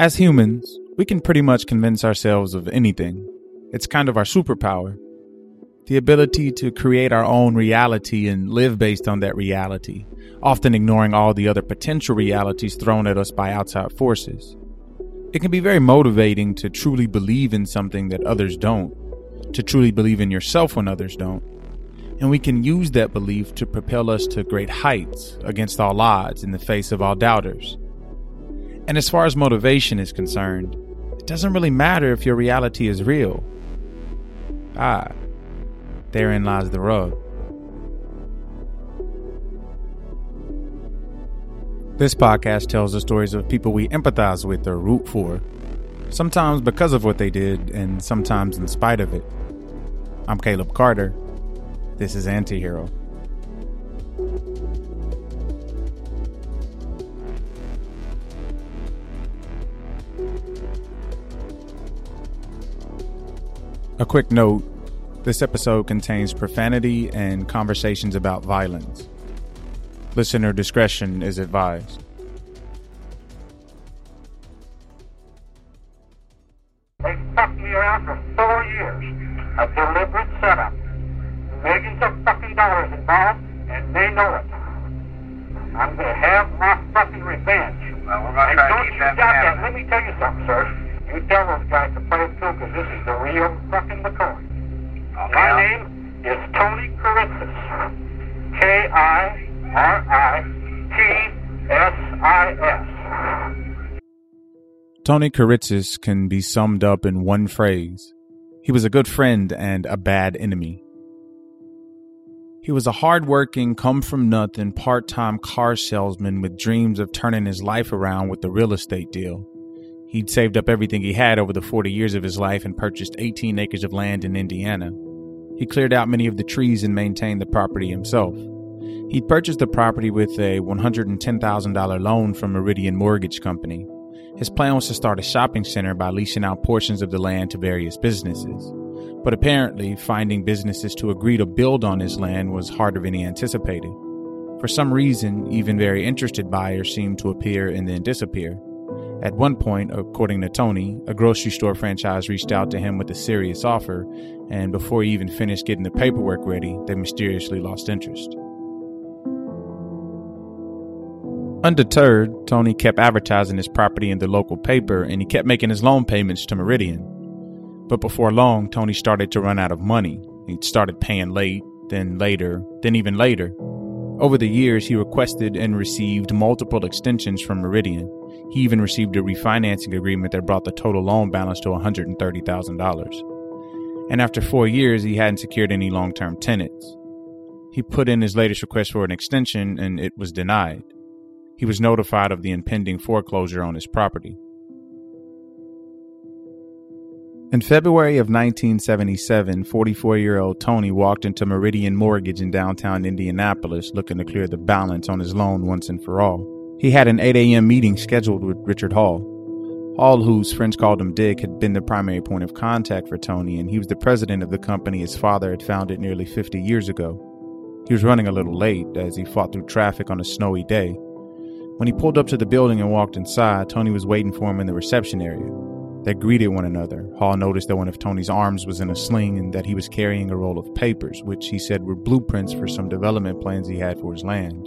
As humans, we can pretty much convince ourselves of anything. It's kind of our superpower. The ability to create our own reality and live based on that reality, often ignoring all the other potential realities thrown at us by outside forces. It can be very motivating to truly believe in something that others don't, to truly believe in yourself when others don't. And we can use that belief to propel us to great heights against all odds in the face of all doubters. And as far as motivation is concerned, it doesn't really matter if your reality is real. Ah, therein lies the rub. This podcast tells the stories of people we empathize with or root for, sometimes because of what they did, and sometimes in spite of it. I'm Caleb Carter. This is Antihero. A quick note this episode contains profanity and conversations about violence. Listener discretion is advised. Tony Kiritsis can be summed up in one phrase. He was a good friend and a bad enemy. He was a hardworking, come from nothing, part time car salesman with dreams of turning his life around with the real estate deal. He'd saved up everything he had over the 40 years of his life and purchased 18 acres of land in Indiana. He cleared out many of the trees and maintained the property himself. He'd purchased the property with a $110,000 loan from Meridian Mortgage Company. His plan was to start a shopping center by leasing out portions of the land to various businesses. But apparently, finding businesses to agree to build on his land was harder than he anticipated. For some reason, even very interested buyers seemed to appear and then disappear. At one point, according to Tony, a grocery store franchise reached out to him with a serious offer, and before he even finished getting the paperwork ready, they mysteriously lost interest. Undeterred, Tony kept advertising his property in the local paper and he kept making his loan payments to Meridian. But before long, Tony started to run out of money. He started paying late, then later, then even later. Over the years, he requested and received multiple extensions from Meridian. He even received a refinancing agreement that brought the total loan balance to $130,000. And after four years, he hadn't secured any long term tenants. He put in his latest request for an extension and it was denied. He was notified of the impending foreclosure on his property. In February of 1977, 44 year old Tony walked into Meridian Mortgage in downtown Indianapolis looking to clear the balance on his loan once and for all. He had an 8 a.m. meeting scheduled with Richard Hall. Hall, whose friends called him Dick, had been the primary point of contact for Tony, and he was the president of the company his father had founded nearly 50 years ago. He was running a little late as he fought through traffic on a snowy day. When he pulled up to the building and walked inside, Tony was waiting for him in the reception area. They greeted one another. Hall noticed that one of Tony's arms was in a sling and that he was carrying a roll of papers, which he said were blueprints for some development plans he had for his land.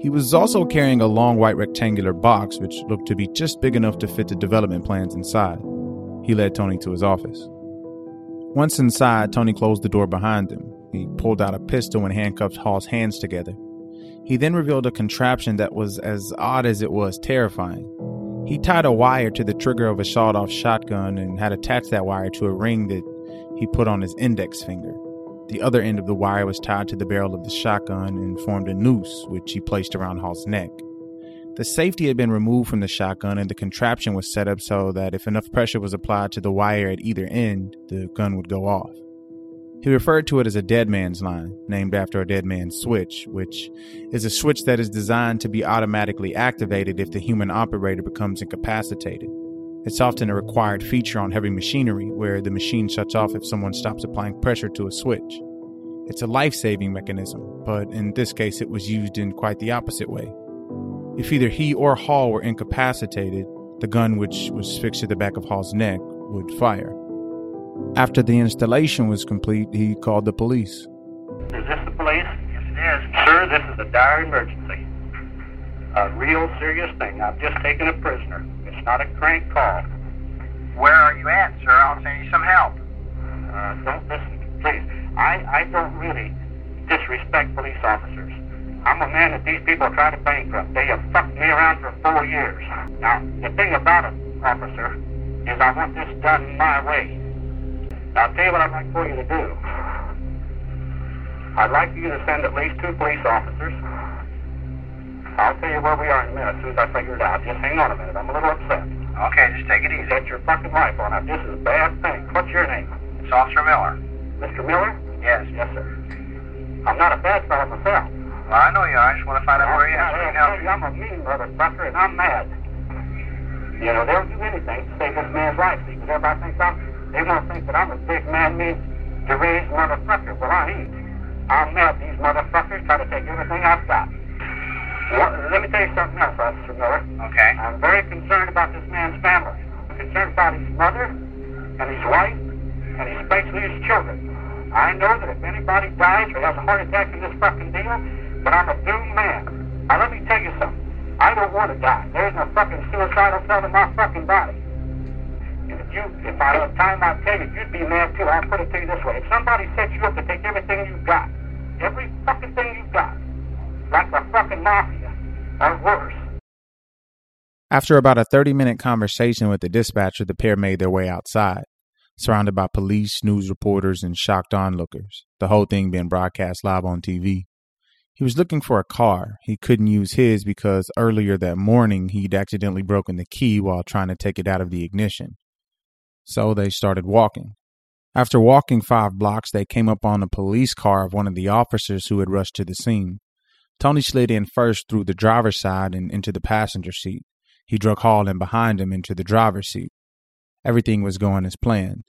He was also carrying a long white rectangular box, which looked to be just big enough to fit the development plans inside. He led Tony to his office. Once inside, Tony closed the door behind him. He pulled out a pistol and handcuffed Hall's hands together. He then revealed a contraption that was as odd as it was terrifying. He tied a wire to the trigger of a sawed off shotgun and had attached that wire to a ring that he put on his index finger. The other end of the wire was tied to the barrel of the shotgun and formed a noose, which he placed around Hall's neck. The safety had been removed from the shotgun, and the contraption was set up so that if enough pressure was applied to the wire at either end, the gun would go off. He referred to it as a dead man's line, named after a dead man's switch, which is a switch that is designed to be automatically activated if the human operator becomes incapacitated. It's often a required feature on heavy machinery where the machine shuts off if someone stops applying pressure to a switch. It's a life saving mechanism, but in this case it was used in quite the opposite way. If either he or Hall were incapacitated, The gun, which was fixed to the back of Hall's neck, would fire. After the installation was complete, he called the police. Is this the police? Yes, it is. Sir, this is a dire emergency. A real serious thing. I've just taken a prisoner. It's not a crank call. Where are you at, sir? I'll send you some help. Uh, don't listen, please. I, I don't really disrespect police officers. I'm a man that these people try to bankrupt. They have fucked me around for four years. Now, the thing about it, officer, is I want this done my way. Now, I'll tell you what I'd like for you to do. I'd like you to send at least two police officers. I'll tell you where we are in a minute as soon as I figure it out. Just hang on a minute. I'm a little upset. Okay, just take it easy. Set your fucking life on it. This is a bad thing. What's your name? It's Officer Miller. Mr. Miller? Yes. Yes, sir. I'm not a bad fellow myself. Well, I know you are. I just want to find out where you are so we can you. I'm a mean motherfucker, and I'm mad. You know, they'll do anything to save this man's life. Because everybody thinks I'm, they want to think that I'm a big man, mean, deranged motherfucker. Well, I ain't. I'm mad these motherfuckers try to take everything I've got. Well, let me tell you something else, Officer Miller. Okay. I'm very concerned about this man's family. I'm concerned about his mother and his wife and especially his children. I know that if anybody dies or has a heart attack in this fucking deal, that I'm a doomed man. Now let me tell you something. I don't want to die. There isn't a fucking suicidal cell in my fucking body. You, if I had time, I'd tell you, you'd be mad too. I'll put it to you this way. If somebody sets you up to take everything you've got, every fucking thing you've got, like the fucking mafia, or worse, After about a 30 minute conversation with the dispatcher, the pair made their way outside, surrounded by police, news reporters, and shocked onlookers, the whole thing being broadcast live on TV. He was looking for a car. He couldn't use his because earlier that morning he'd accidentally broken the key while trying to take it out of the ignition. So they started walking. After walking five blocks, they came up on the police car of one of the officers who had rushed to the scene. Tony slid in first through the driver's side and into the passenger seat. He drug Hall in behind him into the driver's seat. Everything was going as planned.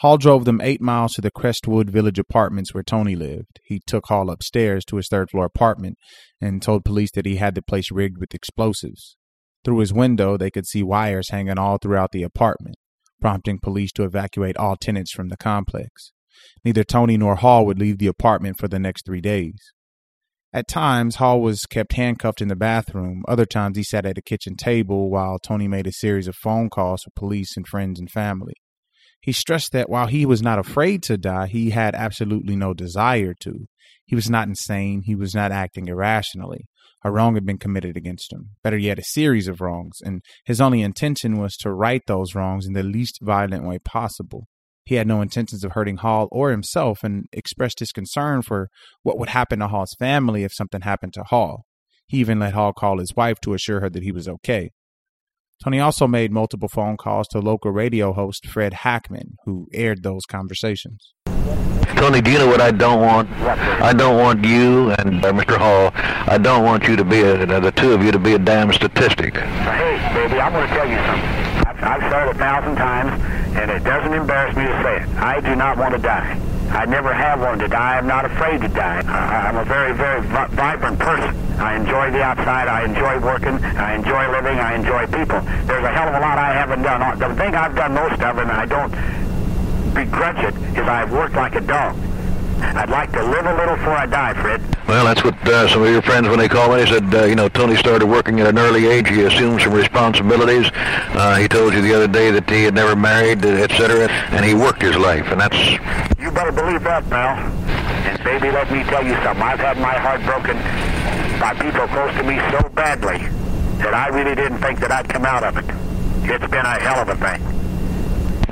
Hall drove them eight miles to the Crestwood Village apartments where Tony lived. He took Hall upstairs to his third floor apartment and told police that he had the place rigged with explosives. Through his window, they could see wires hanging all throughout the apartment, prompting police to evacuate all tenants from the complex. Neither Tony nor Hall would leave the apartment for the next three days. At times, Hall was kept handcuffed in the bathroom. Other times, he sat at a kitchen table while Tony made a series of phone calls for police and friends and family. He stressed that while he was not afraid to die, he had absolutely no desire to. He was not insane. He was not acting irrationally. A wrong had been committed against him. Better yet, a series of wrongs, and his only intention was to right those wrongs in the least violent way possible. He had no intentions of hurting Hall or himself and expressed his concern for what would happen to Hall's family if something happened to Hall. He even let Hall call his wife to assure her that he was okay. Tony also made multiple phone calls to local radio host Fred Heckman, who aired those conversations. Tony, do you know what I don't want? I don't want you and uh, Mr. Hall. I don't want you to be a, uh, the two of you to be a damn statistic. Hey, baby, I'm going to tell you something. I've, I've said it a thousand times, and it doesn't embarrass me to say it. I do not want to die. I never have wanted to die. I'm not afraid to die. I, I'm a very, very vi- vibrant person. I enjoy the outside. I enjoy working. I enjoy living. I enjoy people. There's a hell of a lot I haven't done. The thing I've done most of, and I don't begrudge it, is I've worked like a dog. I'd like to live a little before I die, Fred. Well, that's what uh, some of your friends, when they called me, they said, uh, you know, Tony started working at an early age. He assumed some responsibilities. Uh, he told you the other day that he had never married, et cetera, and he worked his life, and that's... You better believe that, pal. And baby, let me tell you something. I've had my heart broken by people close to me so badly that I really didn't think that I'd come out of it. It's been a hell of a thing.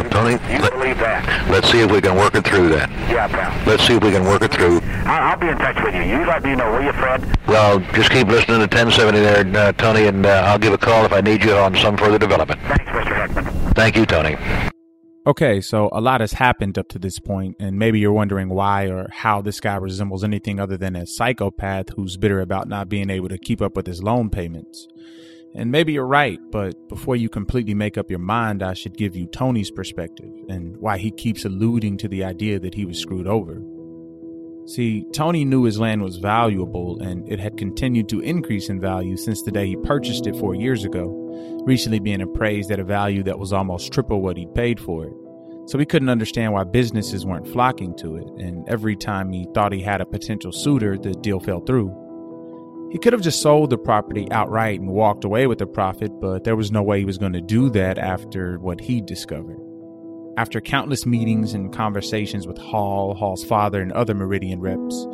Well, Tony, You let, believe that? let's see if we can work it through then. Yeah, pal. Let's see if we can work it through. I'll, I'll be in touch with you. You let me know, will you, Fred? Well, just keep listening to 1070 there, uh, Tony, and uh, I'll give a call if I need you on some further development. Thanks, Mr. Heckman. Thank you, Tony. Okay, so a lot has happened up to this point, and maybe you're wondering why or how this guy resembles anything other than a psychopath who's bitter about not being able to keep up with his loan payments. And maybe you're right, but before you completely make up your mind, I should give you Tony's perspective and why he keeps alluding to the idea that he was screwed over. See, Tony knew his land was valuable and it had continued to increase in value since the day he purchased it four years ago, recently being appraised at a value that was almost triple what he'd paid for it. So he couldn't understand why businesses weren't flocking to it, and every time he thought he had a potential suitor, the deal fell through. He could have just sold the property outright and walked away with the profit, but there was no way he was going to do that after what he discovered. After countless meetings and conversations with Hall, Hall's father, and other Meridian reps,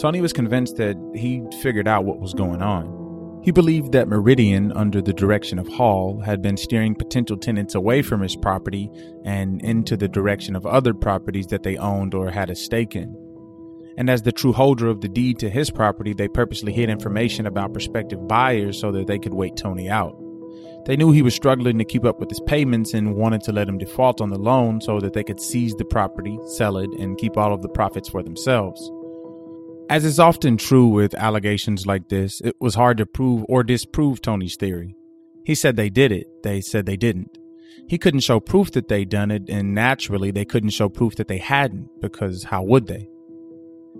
Tony was convinced that he'd figured out what was going on. He believed that Meridian, under the direction of Hall, had been steering potential tenants away from his property and into the direction of other properties that they owned or had a stake in and as the true holder of the deed to his property, they purposely hid information about prospective buyers so that they could wait Tony out. They knew he was struggling to keep up with his payments and wanted to let him default on the loan so that they could seize the property, sell it, and keep all of the profits for themselves. As is often true with allegations like this, it was hard to prove or disprove Tony's theory. He said they did it, they said they didn't. He couldn't show proof that they'd done it, and naturally, they couldn't show proof that they hadn't, because how would they?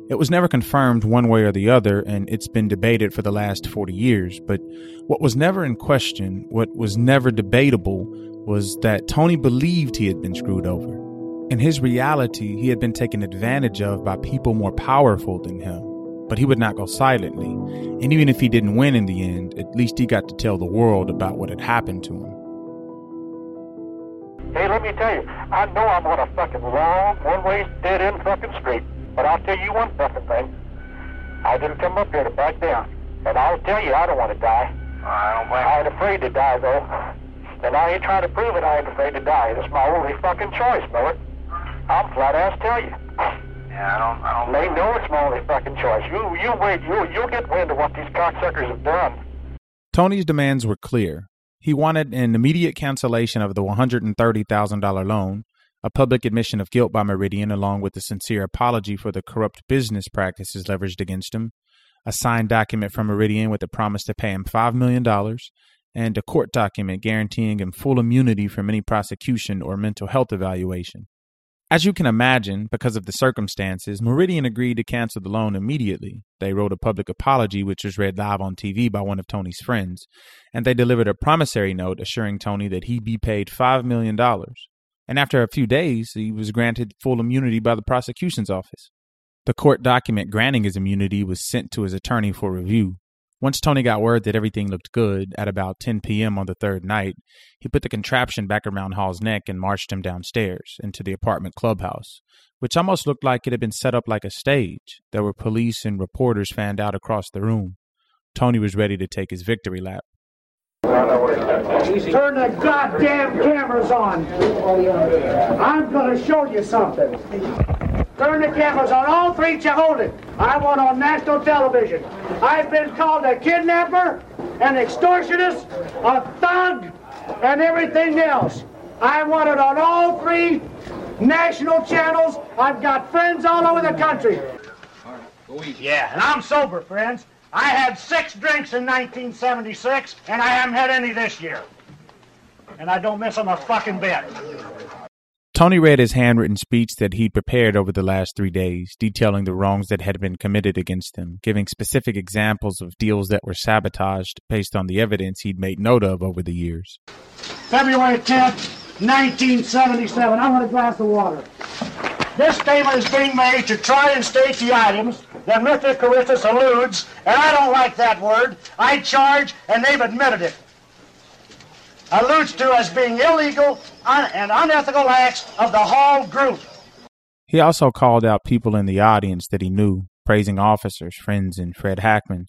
It was never confirmed one way or the other, and it's been debated for the last 40 years. But what was never in question, what was never debatable, was that Tony believed he had been screwed over. In his reality, he had been taken advantage of by people more powerful than him. But he would not go silently, and even if he didn't win in the end, at least he got to tell the world about what had happened to him. Hey, let me tell you, I know I'm on a fucking long, one-way, dead-end fucking street. But I'll tell you one fucking thing. I didn't come up here to back down. And I'll tell you, I don't want to die. I don't blame I ain't afraid to die, though. And I ain't trying to prove it. I ain't afraid to die. It's my only fucking choice, Miller. I'm flat ass tell you. Yeah, I don't, I don't. They know it's my only fucking choice. You, you wait. You, you'll get wind of what these cocksuckers have done. Tony's demands were clear. He wanted an immediate cancellation of the $130,000 loan, a public admission of guilt by Meridian, along with a sincere apology for the corrupt business practices leveraged against him, a signed document from Meridian with a promise to pay him $5 million, and a court document guaranteeing him full immunity from any prosecution or mental health evaluation. As you can imagine, because of the circumstances, Meridian agreed to cancel the loan immediately. They wrote a public apology, which was read live on TV by one of Tony's friends, and they delivered a promissory note assuring Tony that he'd be paid $5 million and after a few days, he was granted full immunity by the prosecution's office. The court document granting his immunity was sent to his attorney for review. Once Tony got word that everything looked good, at about 10 p.m. on the third night, he put the contraption back around Hall's neck and marched him downstairs into the apartment clubhouse, which almost looked like it had been set up like a stage. There were police and reporters fanned out across the room. Tony was ready to take his victory lap. Turn the goddamn cameras on. I'm going to show you something. Turn the cameras on. All three you hold it. I want on national television. I've been called a kidnapper, an extortionist, a thug, and everything else. I want it on all three national channels. I've got friends all over the country. Yeah, and I'm sober, friends. I had six drinks in 1976, and I haven't had any this year. And I don't miss them a fucking bit. Tony read his handwritten speech that he'd prepared over the last three days, detailing the wrongs that had been committed against him, giving specific examples of deals that were sabotaged based on the evidence he'd made note of over the years. February 10th, 1977. I want a glass of water. This statement is being made to try and state the items that Mr. Kiritsis alludes, and I don't like that word. I charge, and they've admitted it. Alludes to as being illegal un- and unethical acts of the Hall Group. He also called out people in the audience that he knew, praising officers, friends, and Fred Heckman,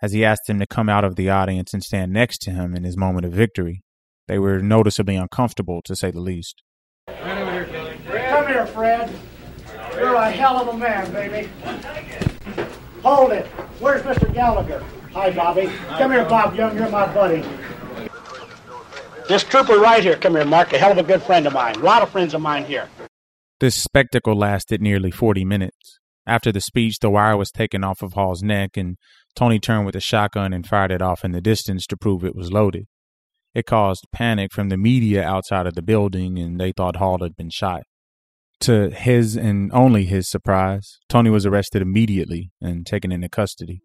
as he asked them to come out of the audience and stand next to him in his moment of victory. They were noticeably uncomfortable, to say the least. Come here, Fred. You're a hell of a man, baby. Hold it. Where's Mr. Gallagher? Hi, Bobby. Come here, Bob Young. You're my buddy. This trooper right here, come here, Mark, a hell of a good friend of mine. A lot of friends of mine here. This spectacle lasted nearly 40 minutes. After the speech, the wire was taken off of Hall's neck, and Tony turned with a shotgun and fired it off in the distance to prove it was loaded. It caused panic from the media outside of the building, and they thought Hall had been shot. To his and only his surprise, Tony was arrested immediately and taken into custody.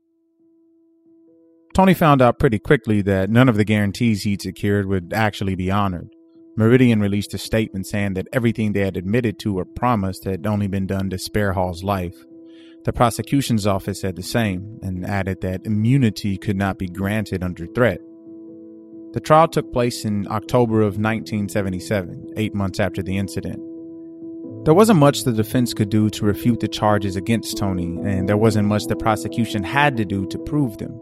Tony found out pretty quickly that none of the guarantees he'd secured would actually be honored. Meridian released a statement saying that everything they had admitted to or promised had only been done to spare Hall's life. The prosecution's office said the same and added that immunity could not be granted under threat. The trial took place in October of 1977, eight months after the incident. There wasn't much the defense could do to refute the charges against Tony, and there wasn't much the prosecution had to do to prove them.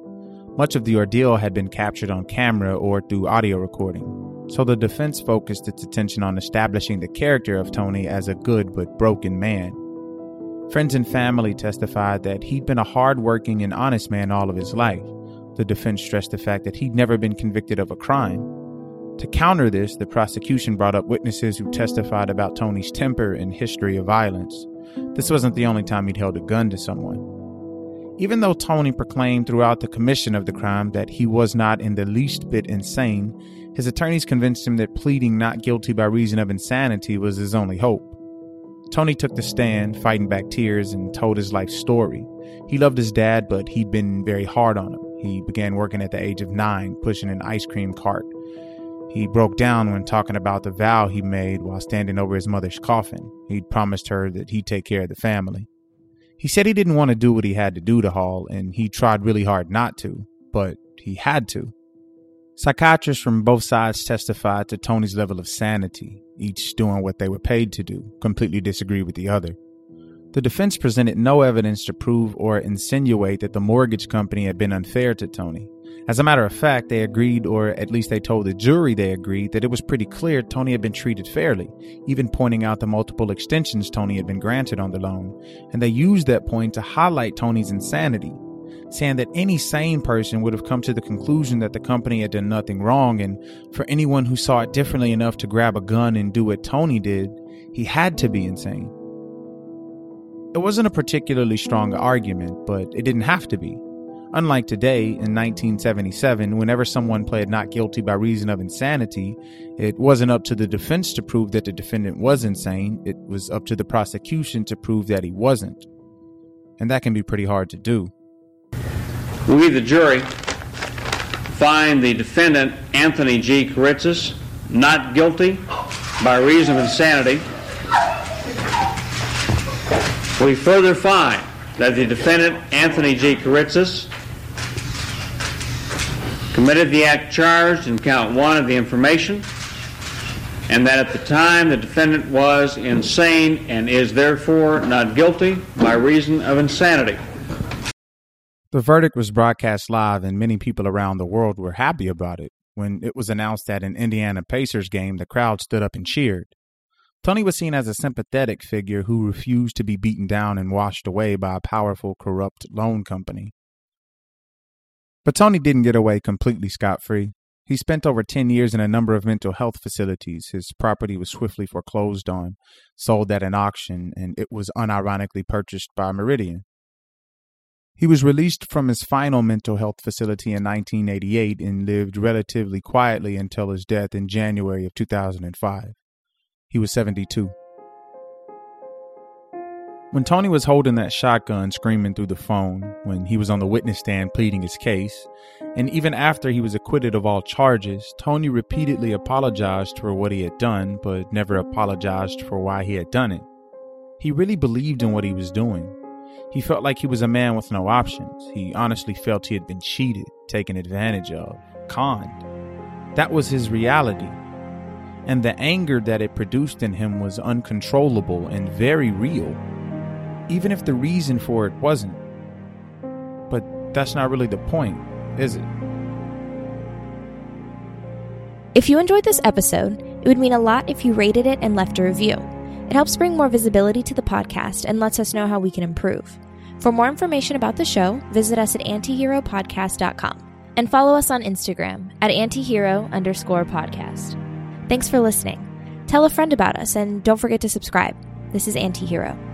Much of the ordeal had been captured on camera or through audio recording, so the defense focused its attention on establishing the character of Tony as a good but broken man. Friends and family testified that he'd been a hard-working and honest man all of his life. The defense stressed the fact that he'd never been convicted of a crime. To counter this, the prosecution brought up witnesses who testified about Tony's temper and history of violence. This wasn't the only time he'd held a gun to someone. Even though Tony proclaimed throughout the commission of the crime that he was not in the least bit insane, his attorneys convinced him that pleading not guilty by reason of insanity was his only hope. Tony took the stand, fighting back tears, and told his life story. He loved his dad, but he'd been very hard on him. He began working at the age of nine, pushing an ice cream cart. He broke down when talking about the vow he made while standing over his mother's coffin. He'd promised her that he'd take care of the family. He said he didn't want to do what he had to do to Hall, and he tried really hard not to, but he had to. Psychiatrists from both sides testified to Tony's level of sanity, each doing what they were paid to do, completely disagree with the other. The defense presented no evidence to prove or insinuate that the mortgage company had been unfair to Tony. As a matter of fact, they agreed, or at least they told the jury they agreed, that it was pretty clear Tony had been treated fairly, even pointing out the multiple extensions Tony had been granted on the loan. And they used that point to highlight Tony's insanity, saying that any sane person would have come to the conclusion that the company had done nothing wrong, and for anyone who saw it differently enough to grab a gun and do what Tony did, he had to be insane. It wasn't a particularly strong argument, but it didn't have to be. Unlike today, in 1977, whenever someone pled not guilty by reason of insanity, it wasn't up to the defense to prove that the defendant was insane, it was up to the prosecution to prove that he wasn't. And that can be pretty hard to do. We, the jury, find the defendant, Anthony G. Kiritsis, not guilty by reason of insanity. We further find that the defendant, Anthony G. Kiritsis, committed the act charged in count one of the information, and that at the time the defendant was insane and is therefore not guilty by reason of insanity. The verdict was broadcast live, and many people around the world were happy about it. When it was announced at an Indiana Pacers game, the crowd stood up and cheered. Tony was seen as a sympathetic figure who refused to be beaten down and washed away by a powerful, corrupt loan company. But Tony didn't get away completely scot free. He spent over 10 years in a number of mental health facilities. His property was swiftly foreclosed on, sold at an auction, and it was unironically purchased by Meridian. He was released from his final mental health facility in 1988 and lived relatively quietly until his death in January of 2005. He was 72. When Tony was holding that shotgun screaming through the phone, when he was on the witness stand pleading his case, and even after he was acquitted of all charges, Tony repeatedly apologized for what he had done, but never apologized for why he had done it. He really believed in what he was doing. He felt like he was a man with no options. He honestly felt he had been cheated, taken advantage of, conned. That was his reality. And the anger that it produced in him was uncontrollable and very real even if the reason for it wasn't. But that's not really the point, is it? If you enjoyed this episode, it would mean a lot if you rated it and left a review. It helps bring more visibility to the podcast and lets us know how we can improve. For more information about the show, visit us at antiheropodcast.com and follow us on Instagram at antihero underscore podcast. Thanks for listening. Tell a friend about us and don't forget to subscribe. This is Antihero.